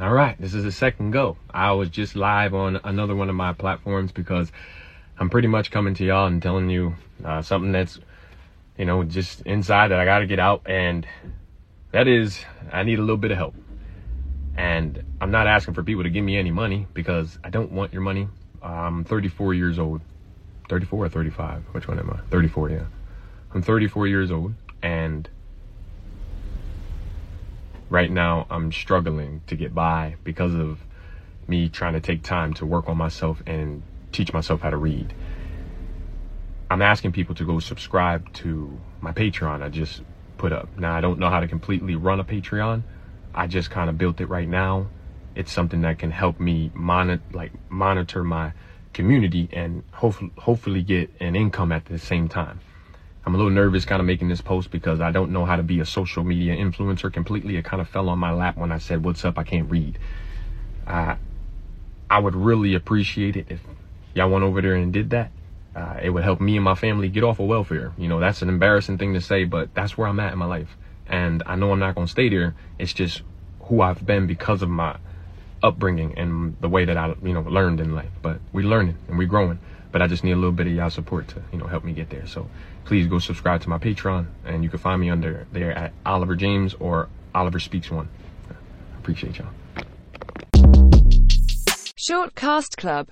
All right, this is the second go. I was just live on another one of my platforms because I'm pretty much coming to y'all and telling you uh, something that's, you know, just inside that I got to get out. And that is, I need a little bit of help. And I'm not asking for people to give me any money because I don't want your money. I'm 34 years old. 34 or 35? Which one am I? 34, yeah. I'm 34 years old and right now I'm struggling to get by because of me trying to take time to work on myself and teach myself how to read. I'm asking people to go subscribe to my Patreon I just put up. Now I don't know how to completely run a Patreon. I just kind of built it right now. It's something that can help me monitor like monitor my community and hopefully hopefully get an income at the same time. I'm a little nervous kind of making this post because I don't know how to be a social media influencer completely. It kind of fell on my lap when I said, What's up? I can't read. Uh, I would really appreciate it if y'all went over there and did that. Uh, it would help me and my family get off of welfare. You know, that's an embarrassing thing to say, but that's where I'm at in my life. And I know I'm not going to stay there. It's just who I've been because of my upbringing and the way that I, you know, learned in life. But we're learning and we're growing but I just need a little bit of y'all support to, you know, help me get there. So please go subscribe to my Patreon and you can find me under there at Oliver James or Oliver Speaks One. I appreciate y'all. Short Cast Club